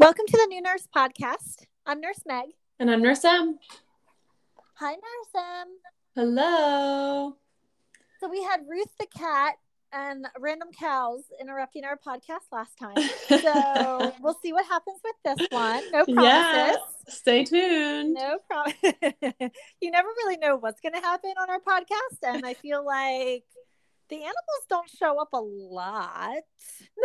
Welcome to the New Nurse Podcast. I'm Nurse Meg. And I'm Nurse M. Hi, Nurse M. Hello. So we had Ruth the cat and random cows interrupting our podcast last time. So we'll see what happens with this one. No promises. Stay tuned. No problem. you never really know what's going to happen on our podcast. And I feel like the animals don't show up a lot.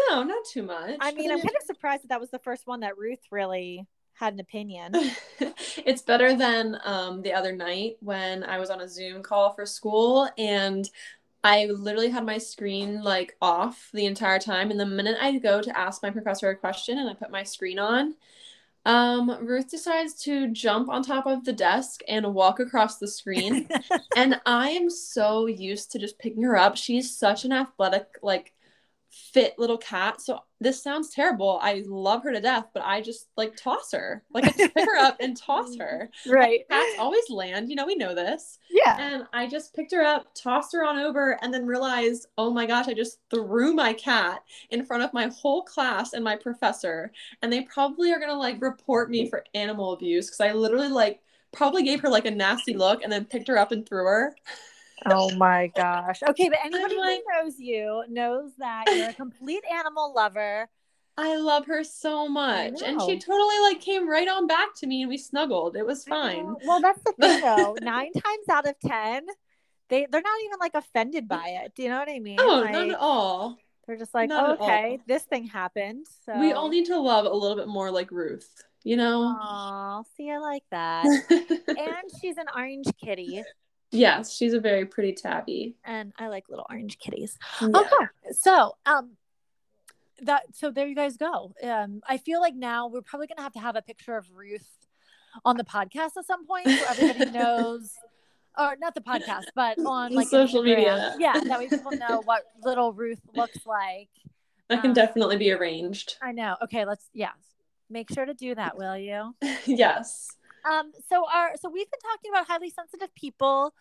No, not too much. I mean, I'm kind of surprised that that was the first one that Ruth really had an opinion. it's better than um, the other night when I was on a Zoom call for school and I literally had my screen like off the entire time. And the minute I go to ask my professor a question and I put my screen on, um, Ruth decides to jump on top of the desk and walk across the screen. and I am so used to just picking her up. She's such an athletic, like fit little cat. So this sounds terrible. I love her to death, but I just like toss her. Like I just pick her up and toss her. Right. Like, cats always land. You know, we know this. Yeah. And I just picked her up, tossed her on over, and then realized, oh my gosh, I just threw my cat in front of my whole class and my professor. And they probably are gonna like report me for animal abuse because I literally like probably gave her like a nasty look and then picked her up and threw her. Oh my gosh. Okay, but anybody who knows you knows that you're a complete animal lover. I love her so much. And she totally like came right on back to me and we snuggled. It was fine. Well, that's the thing though. Nine times out of ten, they they're not even like offended by it. Do you know what I mean? Oh, like, not at all. They're just like, oh, okay, this thing happened. So we all need to love a little bit more like Ruth, you know? Oh, see, I like that. and she's an orange kitty. Yes, she's a very pretty tabby. And I like little orange kitties. Yeah. Okay. So, um that so there you guys go. Um I feel like now we're probably going to have to have a picture of Ruth on the podcast at some point so everybody knows or not the podcast, but on like social Instagram. media. Yeah, that way people know what little Ruth looks like. That can Um, definitely be arranged. I know. Okay, let's yeah. Make sure to do that, will you? yes. Um, so our so we've been talking about highly sensitive people,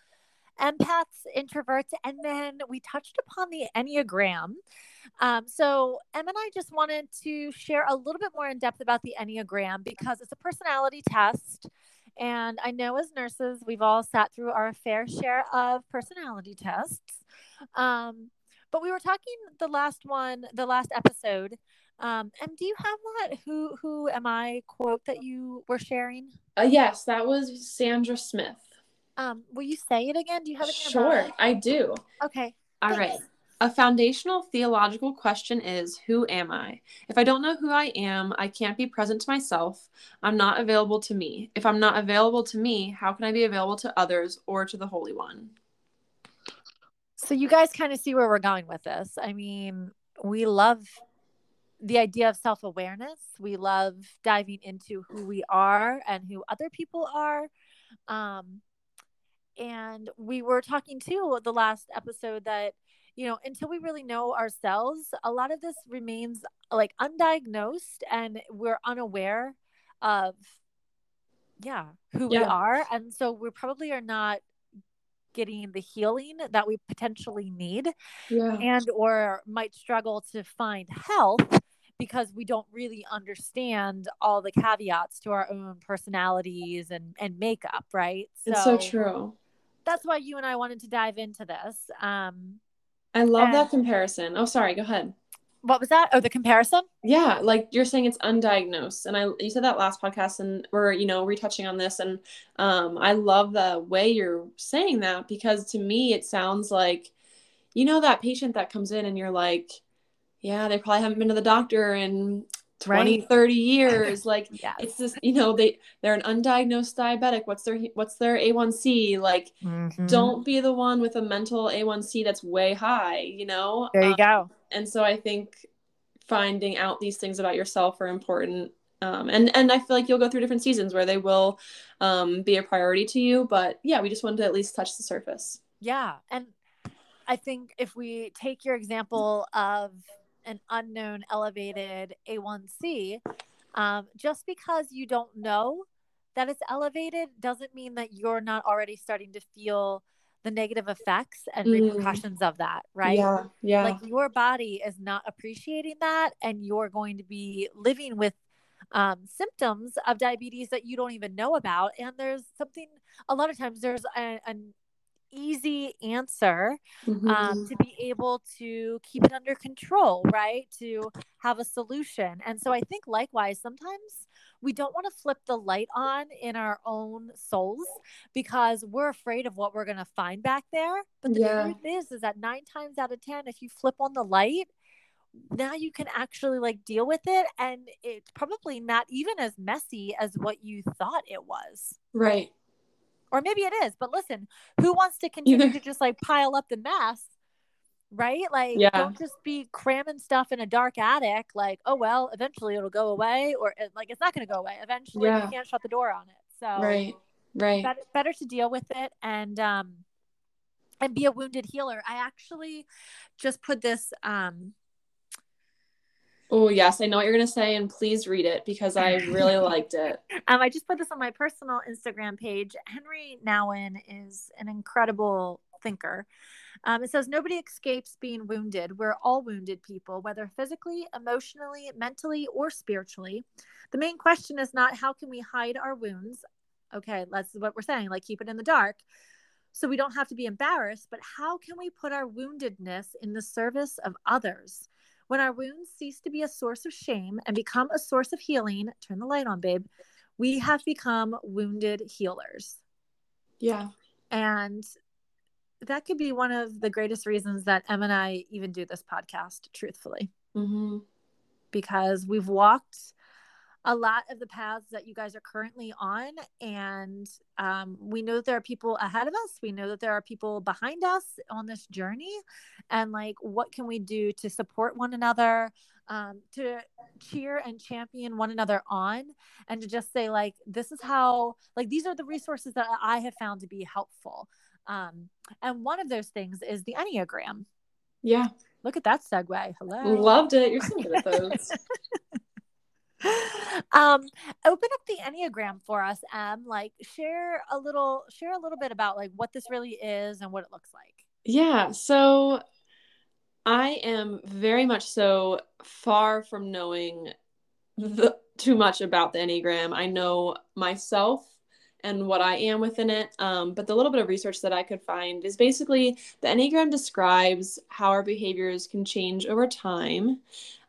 empaths, introverts, and then we touched upon the Enneagram. Um, so Em and I just wanted to share a little bit more in depth about the Enneagram because it's a personality test. And I know as nurses, we've all sat through our fair share of personality tests. Um, but we were talking the last one, the last episode. Um, and do you have that? Who who am I quote that you were sharing? Uh, yes, that was Sandra Smith. Um, will you say it again? Do you have it? Sure, I do. Okay. All right. Thanks. A foundational theological question is Who am I? If I don't know who I am, I can't be present to myself. I'm not available to me. If I'm not available to me, how can I be available to others or to the Holy One? So you guys kind of see where we're going with this. I mean, we love the idea of self-awareness. We love diving into who we are and who other people are. Um, and we were talking too the last episode that you know until we really know ourselves a lot of this remains like undiagnosed and we're unaware of yeah who we are and so we probably are not getting the healing that we potentially need Yeah. and or might struggle to find health because we don't really understand all the caveats to our own personalities and and makeup right It's so true. that's why you and I wanted to dive into this. Um, I love And- that comparison. Oh, sorry, go ahead. what was that? Oh, the comparison. Yeah, like you're saying it's undiagnosed. And I you said that last podcast and we're, you know, retouching on this and um I love the way you're saying that because to me it sounds like you know that patient that comes in and you're like, yeah, they probably haven't been to the doctor in 20, Right. 30 years. Like Yes. it's just, you know, they they're an undiagnosed diabetic. What's their what's their A1C? Like Mhm. don't be the one with a mental A1C that's way high, you know? There you Um, go. and so I think finding out these things about yourself are important. Um, and and I feel like you'll go through different seasons where they will um, be a priority to you. But yeah, we just wanted to at least touch the surface. Yeah, and I think if we take your example of an unknown elevated A1C, um, just because you don't know that it's elevated doesn't mean that you're not already starting to feel the negative effects and Mm. repercussions of that, right? Yeah, yeah, Like your body is not appreciating that, and you're going to be living with um, symptoms of diabetes that you don't even know about. And there's something, a lot of times, there's a, an easy answer um, mm-hmm. um, to be able to keep it under control, right? To have a solution. And so I think likewise, sometimes we don't want to flip the light on in our own souls because we're afraid of what we're going to find back there. But the yeah. truth is, is that nine times out of 10, if you flip on the light, now you can actually like deal with it and it's probably not even as messy as what you thought it was right or maybe it is but listen who wants to continue to just like pile up the mess right? Like yeah. don't just be cramming stuff in a dark attic like oh well eventually it'll go away or like it's not going to go away. Eventually yeah. you can't shut the door on it. So right right. better, better to deal with it and um and be a wounded healer. I actually just put this um Oh, yes. I know what you're going to say, and please read it because I really liked it. Um, I just put this on my personal Instagram page. Henry Nouwen is an incredible thinker. Um, it says, Nobody escapes being wounded. We're all wounded people, whether physically, emotionally, mentally, or spiritually. The main question is not how can we hide our wounds? Okay, that's what we're saying, like keep it in the dark so we don't have to be embarrassed, but how can we put our woundedness in the service of others? When our wounds cease to be a source of shame and become a source of healing, turn the light on, babe, we have become wounded healers. Yeah. And that could be one of the greatest reasons that Em and I even do this podcast, truthfully. Mm-hmm. Because we've walked a lot of the paths that you guys are currently on. And um, we know that there are people ahead of us. We know that there are people behind us on this journey. And like, what can we do to support one another, um, to cheer and champion one another on, and to just say, like, this is how, like, these are the resources that I have found to be helpful. Um, and one of those things is the Enneagram. Yeah. Look at that segue. Hello. Loved it. You're so good at those. um open up the enneagram for us em like share a little share a little bit about like what this really is and what it looks like yeah so i am very much so far from knowing the, too much about the enneagram i know myself and what I am within it. Um, but the little bit of research that I could find is basically the Enneagram describes how our behaviors can change over time.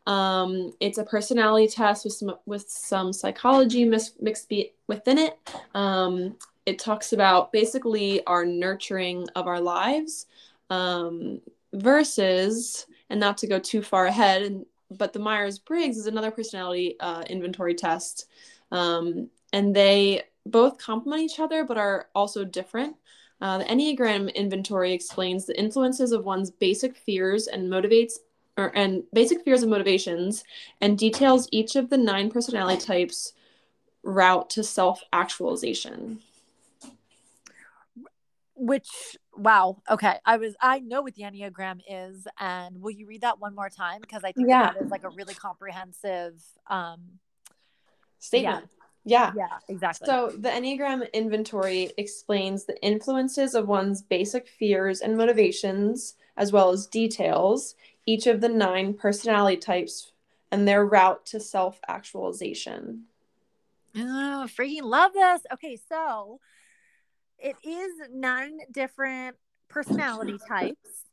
Um, it's a personality test with some with some psychology mixed be- within it. Um, it talks about basically our nurturing of our lives um, versus, and not to go too far ahead, and but the Myers Briggs is another personality uh, inventory test, um, and they both complement each other but are also different. Uh, the Enneagram inventory explains the influences of one's basic fears and motivates or, and basic fears and motivations and details each of the nine personality types route to self-actualization which wow okay i was i know what the enneagram is and will you read that one more time because i think yeah. that is like a really comprehensive um statement yeah. Yeah. Yeah, exactly. So the Enneagram inventory explains the influences of one's basic fears and motivations, as well as details each of the nine personality types and their route to self actualization. Oh, freaking love this. Okay, so it is nine different personality types.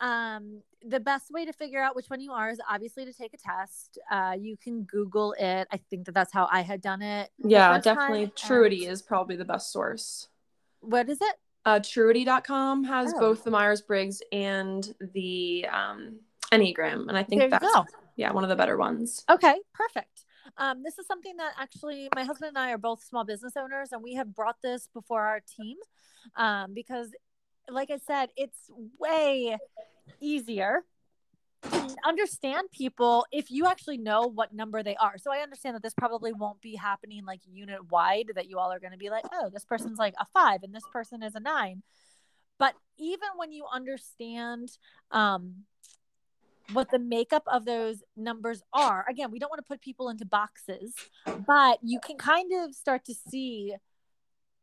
Um, the best way to figure out which one you are is obviously to take a test. Uh, you can Google it. I think that that's how I had done it. Yeah, definitely. Truity and... is probably the best source. What is it? Uh, Truity.com has oh. both the Myers Briggs and the um, Enneagram, and I think that's go. yeah one of the better ones. Okay, perfect. Um, this is something that actually my husband and I are both small business owners, and we have brought this before our team um, because, like I said, it's way easier to understand people if you actually know what number they are. So I understand that this probably won't be happening like unit wide that you all are going to be like, oh, this person's like a five and this person is a nine. But even when you understand um, what the makeup of those numbers are. Again, we don't want to put people into boxes, but you can kind of start to see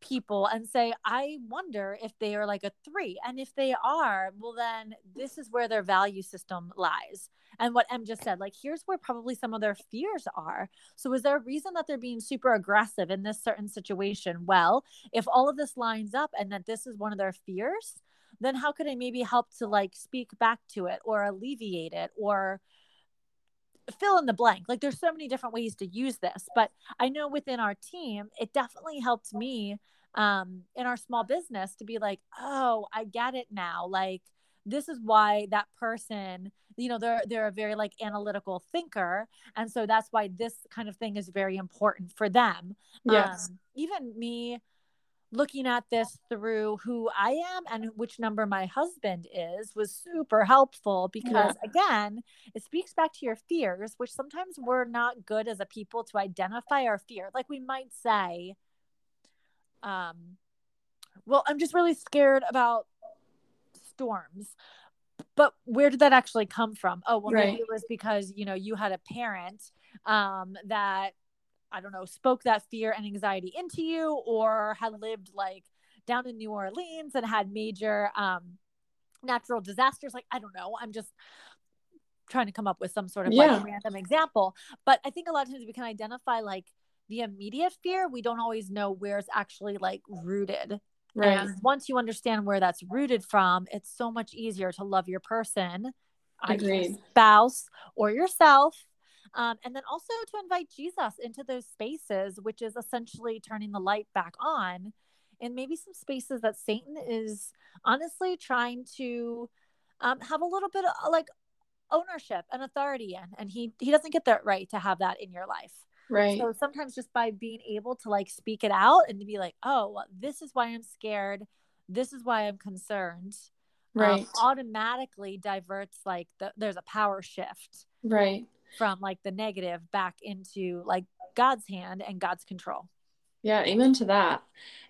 people and say, I wonder if they are like a three. And if they are, well, then this is where their value system lies. And what Em just said, like, here's where probably some of their fears are. So, is there a reason that they're being super aggressive in this certain situation? Well, if all of this lines up and that this is one of their fears, then how could I maybe help to like speak back to it or alleviate it or fill in the blank? Like, there's so many different ways to use this. But I know within our team, it definitely helped me um, in our small business to be like, oh, I get it now. Like, this is why that person you know they're they're a very like analytical thinker and so that's why this kind of thing is very important for them yes um, even me looking at this through who I am and which number my husband is was super helpful because yeah. again, it speaks back to your fears, which sometimes we're not good as a people to identify our fear. Like we might say, um, well, I'm just really scared about storms. But where did that actually come from? Oh, well, right. maybe it was because, you know, you had a parent um, that I don't know, spoke that fear and anxiety into you or had lived like down in New Orleans and had major um, natural disasters. Like, I don't know. I'm just trying to come up with some sort of yeah. like random example. But I think a lot of times we can identify like the immediate fear. We don't always know where it's actually like rooted. Right. And once you understand where that's rooted from, it's so much easier to love your person, Agreed. spouse or yourself um, and then also to invite Jesus into those spaces, which is essentially turning the light back on and maybe some spaces that Satan is honestly trying to um, have a little bit of like ownership and authority in. And he, he doesn't get that right to have that in your life. Right. So sometimes just by being able to like speak it out and to be like, oh, this is why I'm scared. This is why I'm concerned. Um, right. Um, automatically diverts like the, there's a power shift. Right from like the negative back into like God's hand and God's control. Yeah, amen to that.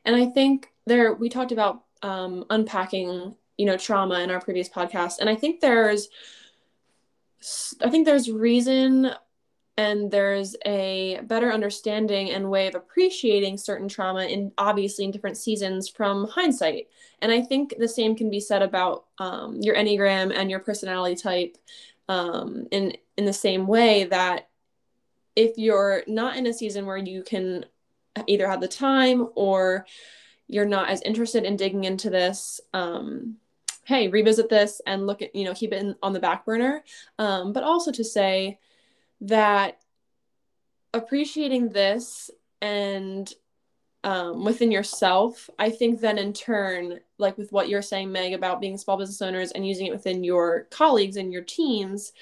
And I think there we talked about um, unpacking, you know, trauma in our previous podcast, and I think there's, I think there's reason and there's a better understanding and way of appreciating certain trauma in obviously in different seasons from hindsight and i think the same can be said about um, your enneagram and your personality type um, in in the same way that if you're not in a season where you can either have the time or you're not as interested in digging into this um, hey revisit this and look at you know keep it in, on the back burner. Um, but also to say that appreciating this and um, within yourself, I think then in turn, like with what you're saying, Meg, about being small business owners and using it within your colleagues and your teams,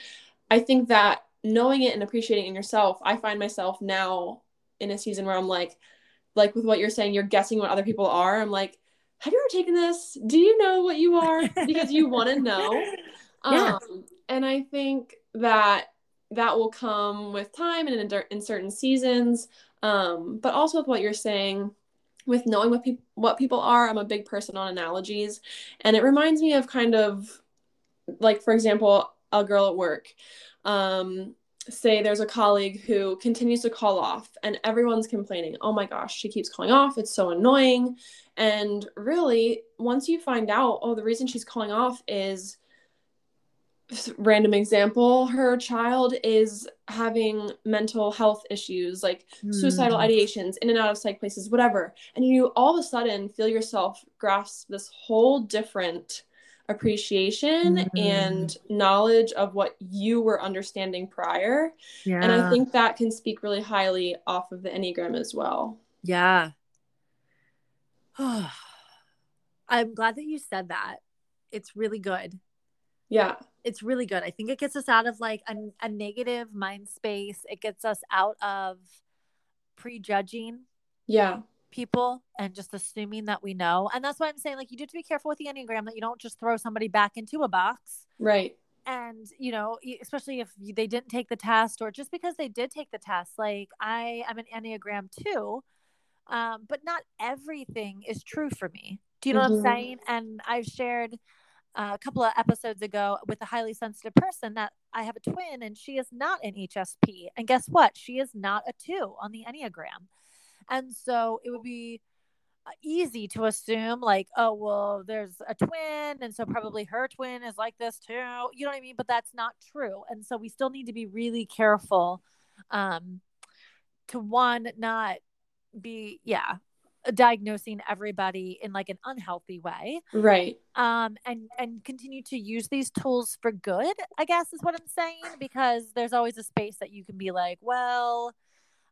I think that knowing it and appreciating it in yourself, I find myself now in a season where I'm like, like with what you're saying, you're guessing what other people are. I'm like, have you ever taken this? Do you know what you are? Because you want to know. yeah. Um, and I think that that will come with time and in, in certain seasons. Um, but also with what you're saying, with knowing what people what people are, I'm a big person on analogies, and it reminds me of kind of like, for example, a girl at work. Um, say there's a colleague who continues to call off and everyone's complaining oh my gosh she keeps calling off it's so annoying and really once you find out oh the reason she's calling off is random example her child is having mental health issues like mm. suicidal ideations in and out of psych places whatever and you all of a sudden feel yourself grasp this whole different appreciation mm. and knowledge of what you were understanding prior yeah. and i think that can speak really highly off of the enneagram as well yeah i'm glad that you said that it's really good yeah it's really good. I think it gets us out of like a, a negative mind space. It gets us out of prejudging. Yeah. People and just assuming that we know. And that's why I'm saying, like, you do have to be careful with the Enneagram that you don't just throw somebody back into a box. Right. And, you know, especially if they didn't take the test or just because they did take the test, like, I am an Enneagram too. Um, but not everything is true for me. Do you know mm-hmm. what I'm mm-hmm. saying? And I've shared uh, a couple of episodes ago with a highly sensitive person that I have a twin and she is not an HSP. And guess what? She is not a two on the Enneagram. And so it would be easy to assume like oh well there's a twin and so probably her twin is like this too. You know what i mean? But that's not true. And so we still need to be really careful um to one not be yeah diagnosing everybody in like an unhealthy way. Right. Um and and continue to use these tools for good i guess is what i'm saying because there's always a space that you can be like well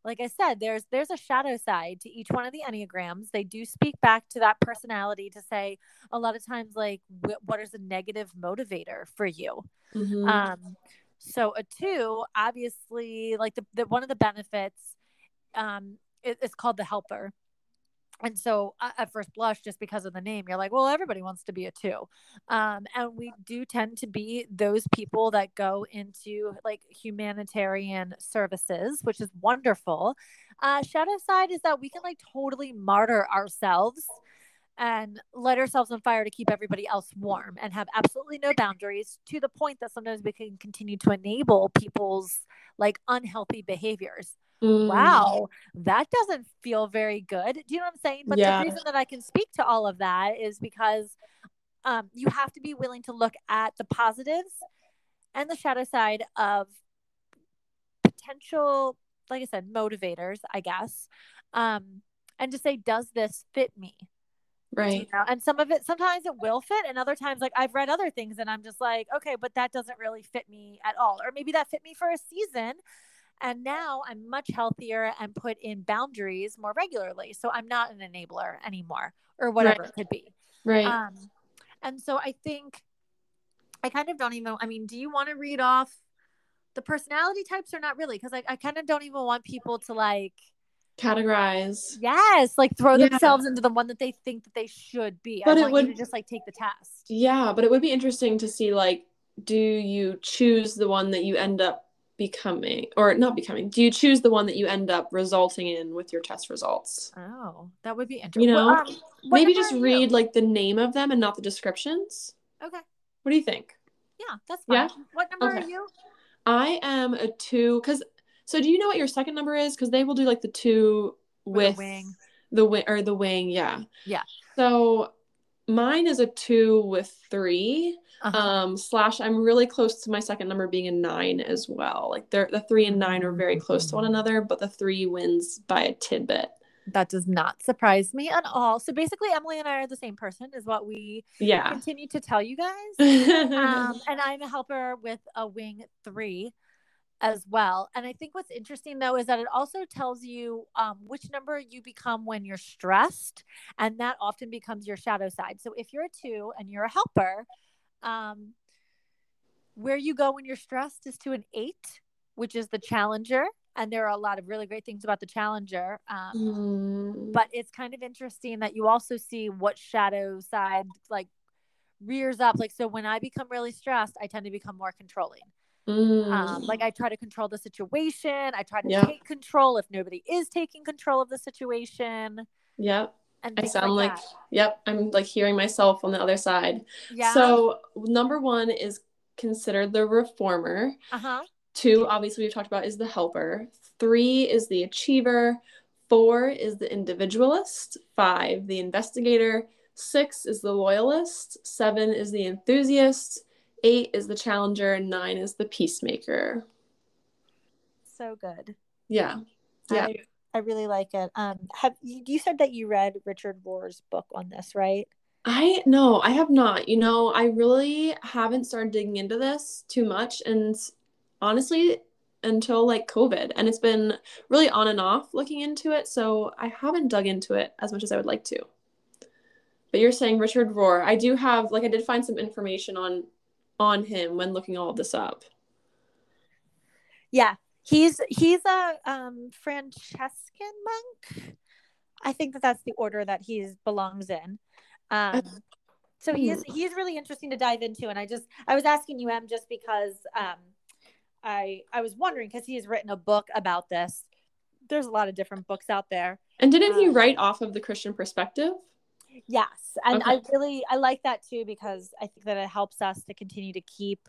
like I said, there's there's a shadow side to each one of the enneagrams. They do speak back to that personality to say a lot of times like wh- what is a negative motivator for you. Mm-hmm. Um, so a two, obviously, like the, the one of the benefits, um, it, it's called the helper and so at first blush just because of the name you're like well everybody wants to be a two. Um, and we do tend to be those people that go into like humanitarian services which is wonderful. Uh, shadow side is that we can like totally martyr ourselves and let ourselves on fire to keep everybody else warm and have absolutely no boundaries to the point that sometimes we can continue to enable people's like unhealthy behaviors Mm. Wow, that doesn't feel very good. Do you know what I'm saying? But yeah. the reason that I can speak to all of that is because um, you have to be willing to look at the positives and the shadow side of potential, like I said, motivators, I guess, um, and to say, does this fit me? Right. You know? And some of it, sometimes it will fit, and other times, like I've read other things and I'm just like, okay, but that doesn't really fit me at all. Or maybe that fit me for a season, and now I'm much healthier and put in boundaries more regularly. So I'm not an enabler anymore or whatever right. it could be. Right. Um, and so I think I kind of don't even, I mean, do you want to read off the personality types or not really? Because I, I kind of don't even want people to like categorize. Yes, like throw yeah. themselves into the one that they think that they should be. But I it would just like take the test. Yeah, but it would be interesting to see like, do you choose the one that you end up becoming or not becoming do you choose the one that you end up resulting in with your test results? Oh that would be interesting you know well, um, maybe just read like the name of them and not the descriptions. Okay. What do you think? Yeah that's fine. yeah what number okay. are you? I am a two because so do you know what your second number is? Because they will do like the two with the wing. the wing or the wing yeah. Yeah. So mine is a two with three uh-huh. Um, slash, I'm really close to my second number being a nine as well. Like they're the three and nine are very close to one another, but the three wins by a tidbit. That does not surprise me at all. So basically, Emily and I are the same person, is what we yeah continue to tell you guys. um, and I'm a helper with a wing three as well. And I think what's interesting though is that it also tells you um, which number you become when you're stressed, and that often becomes your shadow side. So if you're a two and you're a helper, um, where you go when you're stressed is to an eight, which is the challenger. And there are a lot of really great things about the challenger. Um, mm. But it's kind of interesting that you also see what shadow side like rears up. Like, so when I become really stressed, I tend to become more controlling. Mm. Um, like I try to control the situation. I try to yeah. take control if nobody is taking control of the situation. Yep. I sound like, like yep, I'm like hearing myself on the other side. Yeah. So number one is considered the reformer. Uh-huh. Two, obviously we've talked about, is the helper. Three is the achiever. Four is the individualist. Five, the investigator. Six is the loyalist. Seven is the enthusiast. Eight is the challenger. And nine is the peacemaker. So good. Yeah. Yeah. I, I really like it. Um, have you, you said that you read Richard Rohr's book on this, right? I no, I have not. You know, I really haven't started digging into this too much, and honestly, until like COVID, and it's been really on and off looking into it. So I haven't dug into it as much as I would like to. But you're saying Richard Rohr. I do have like I did find some information on on him when looking all of this up. Yeah, He's he's a um, Franciscan monk. I think that that's the order that he belongs in. Um, so he is he is really interesting to dive into, and I just I was asking you, Em, just because um, I I was wondering because he has written a book about this. There's a lot of different books out there. And didn't um, he write off of the Christian perspective? Yes, and okay. I really I like that too because I think that it helps us to continue to keep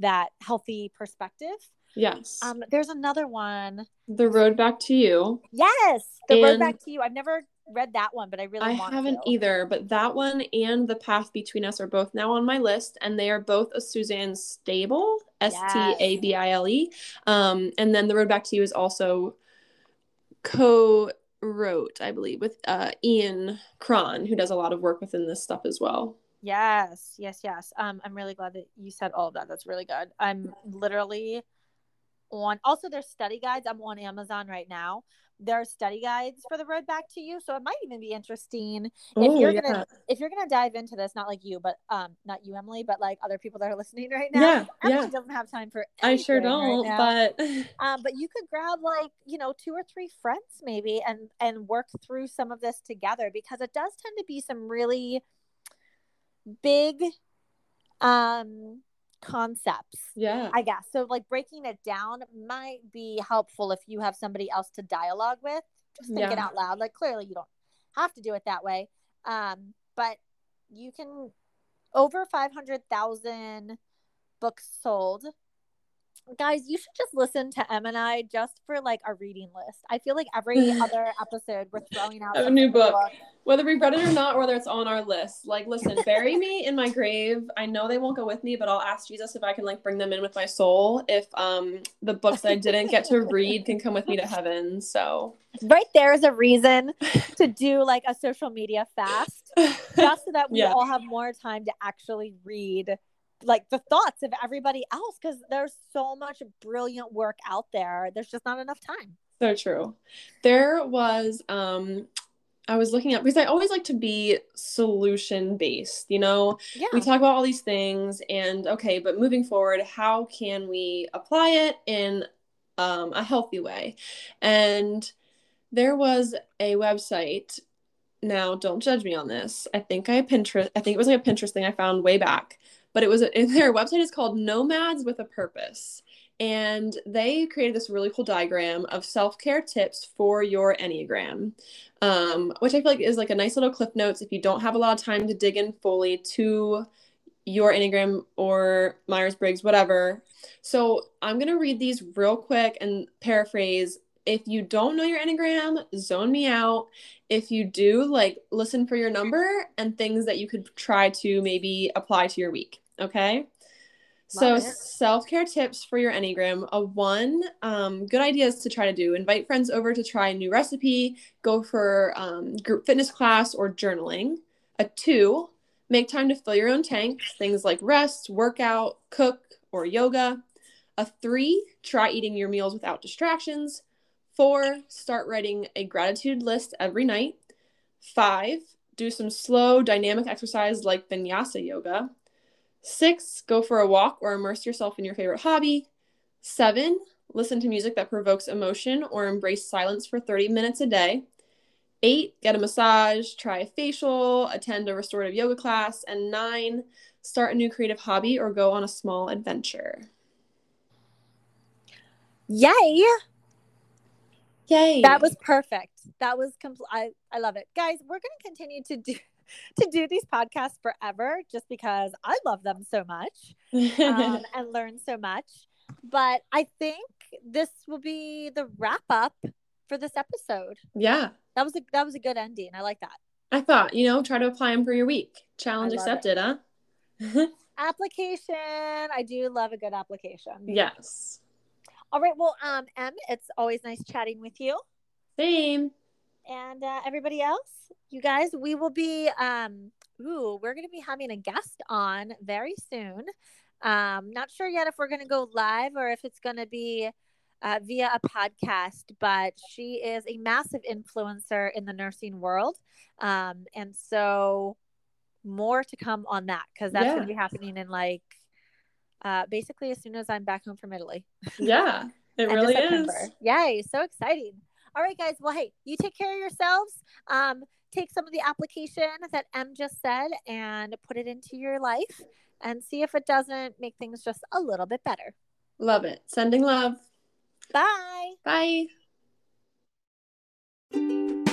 that healthy perspective Yes. Um, there's another one. The Road Back to You. Yes, The and... Road Back to You. I've never read that one, but I really I haven't to. either, but that one and The Path Between Us are both now on my list, and they are both a Suzanne Stabile, S T A B I L E. Um, and then The Road Back to You is also co wrote, I believe, with uh, Ian Cron, who does a lot of work within this stuff as well. Yes, yes, yes. Um, I'm really glad that you said all of that. That's really good. I'm literally on. Also, there's study guides. I'm on Amazon right now. There are study guides for the road back to you, so it might even be interesting if you're yeah. gonna if you're gonna dive into this. Not like you, but um, not you, Emily, but like other people that are listening right now. Yeah, Emily yeah. doesn't have time for. I sure don't, now. but um, but you could grab like you know two or three friends maybe and and work through some of this together because it does tend to be some really big um concepts yeah, i guess. So like breaking it down might be helpful if you have somebody else to dialogue with just thinking Yeah. out loud. Like clearly you don't have to do it that way. Um but you can over 500,000 books sold guys you should just listen to em and i just for like a reading list i feel like every other episode we're throwing out a new new book. whether we've read it or not, whether it's on our list. Like, listen, bury me in my grave. I know they won't go with me, but I'll ask Jesus if I can like bring them in with my soul. If um the books I didn't get to read can come with me to heaven. So right there is a reason to do like a social media fast just so that we Yeah. all have more time to actually read like the thoughts of everybody else because there's so much brilliant work out there there's just not enough time So true. There was um I was looking up because I always like to be solution based, you know. yeah We talk about all these things and okay, but moving forward, how can we apply it in um, a healthy way? And there was a website. Now, don't judge me on this. I think I Pinterest. I think it was like a Pinterest thing I found way back, but it was in their website is called Nomads with a Purpose. And they created this really cool diagram of self-care tips for your enneagram um, which i feel like is like a nice little cliff notes if you don't have a lot of time to dig in fully to your enneagram or myers-briggs whatever. So i'm going to read these real quick and paraphrase if you don't know your enneagram zone me out. If you do like listen for your number and things that you could try to maybe apply to your week okay? So Love it. self-care tips for your enneagram. A one um, good ideas to try to do. Invite friends over to try a new recipe. Go for um, group fitness class or journaling. A two make time to fill your own tank things like rest workout cook or yoga. A three try eating your meals without distractions four start writing a gratitude list every night five do some slow dynamic exercise like vinyasa yoga Six, go for a walk or immerse yourself in your favorite hobby. Seven, listen to music that provokes emotion or embrace silence for 30 minutes a day. Eight, get a massage, try a facial, attend a restorative yoga class. And nine, start a new creative hobby or go on a small adventure. yay Yay. that was perfect that was complete I, I love it guys we're going to continue to do to do these podcasts forever just because i love them so much um, and learn so much. But I think this will be the wrap up for this episode. yeah. That was a that was a good ending. I like that. I thought, you know, try to apply them for your week. Challenge accepted, huh? Application. I do love a good application. yes. All right. Well, um, Em, it's always nice chatting with you. Same. And uh, everybody else, you guys, we will be um ooh, we're gonna be having a guest on very soon. Um, not sure yet if we're gonna go live or if it's gonna be uh, via a podcast, but she is a massive influencer in the nursing world. Um, and so more to come on that because that's Yeah. gonna be happening in like uh basically as soon as I'm back home from Italy. Yeah. It really is. Yay, so exciting. All right, guys. Well, hey, you take care of yourselves. Um, take some of the application that M just said and put it into your life and see if it doesn't make things just a little bit better. Love it. Sending love. Bye. Bye.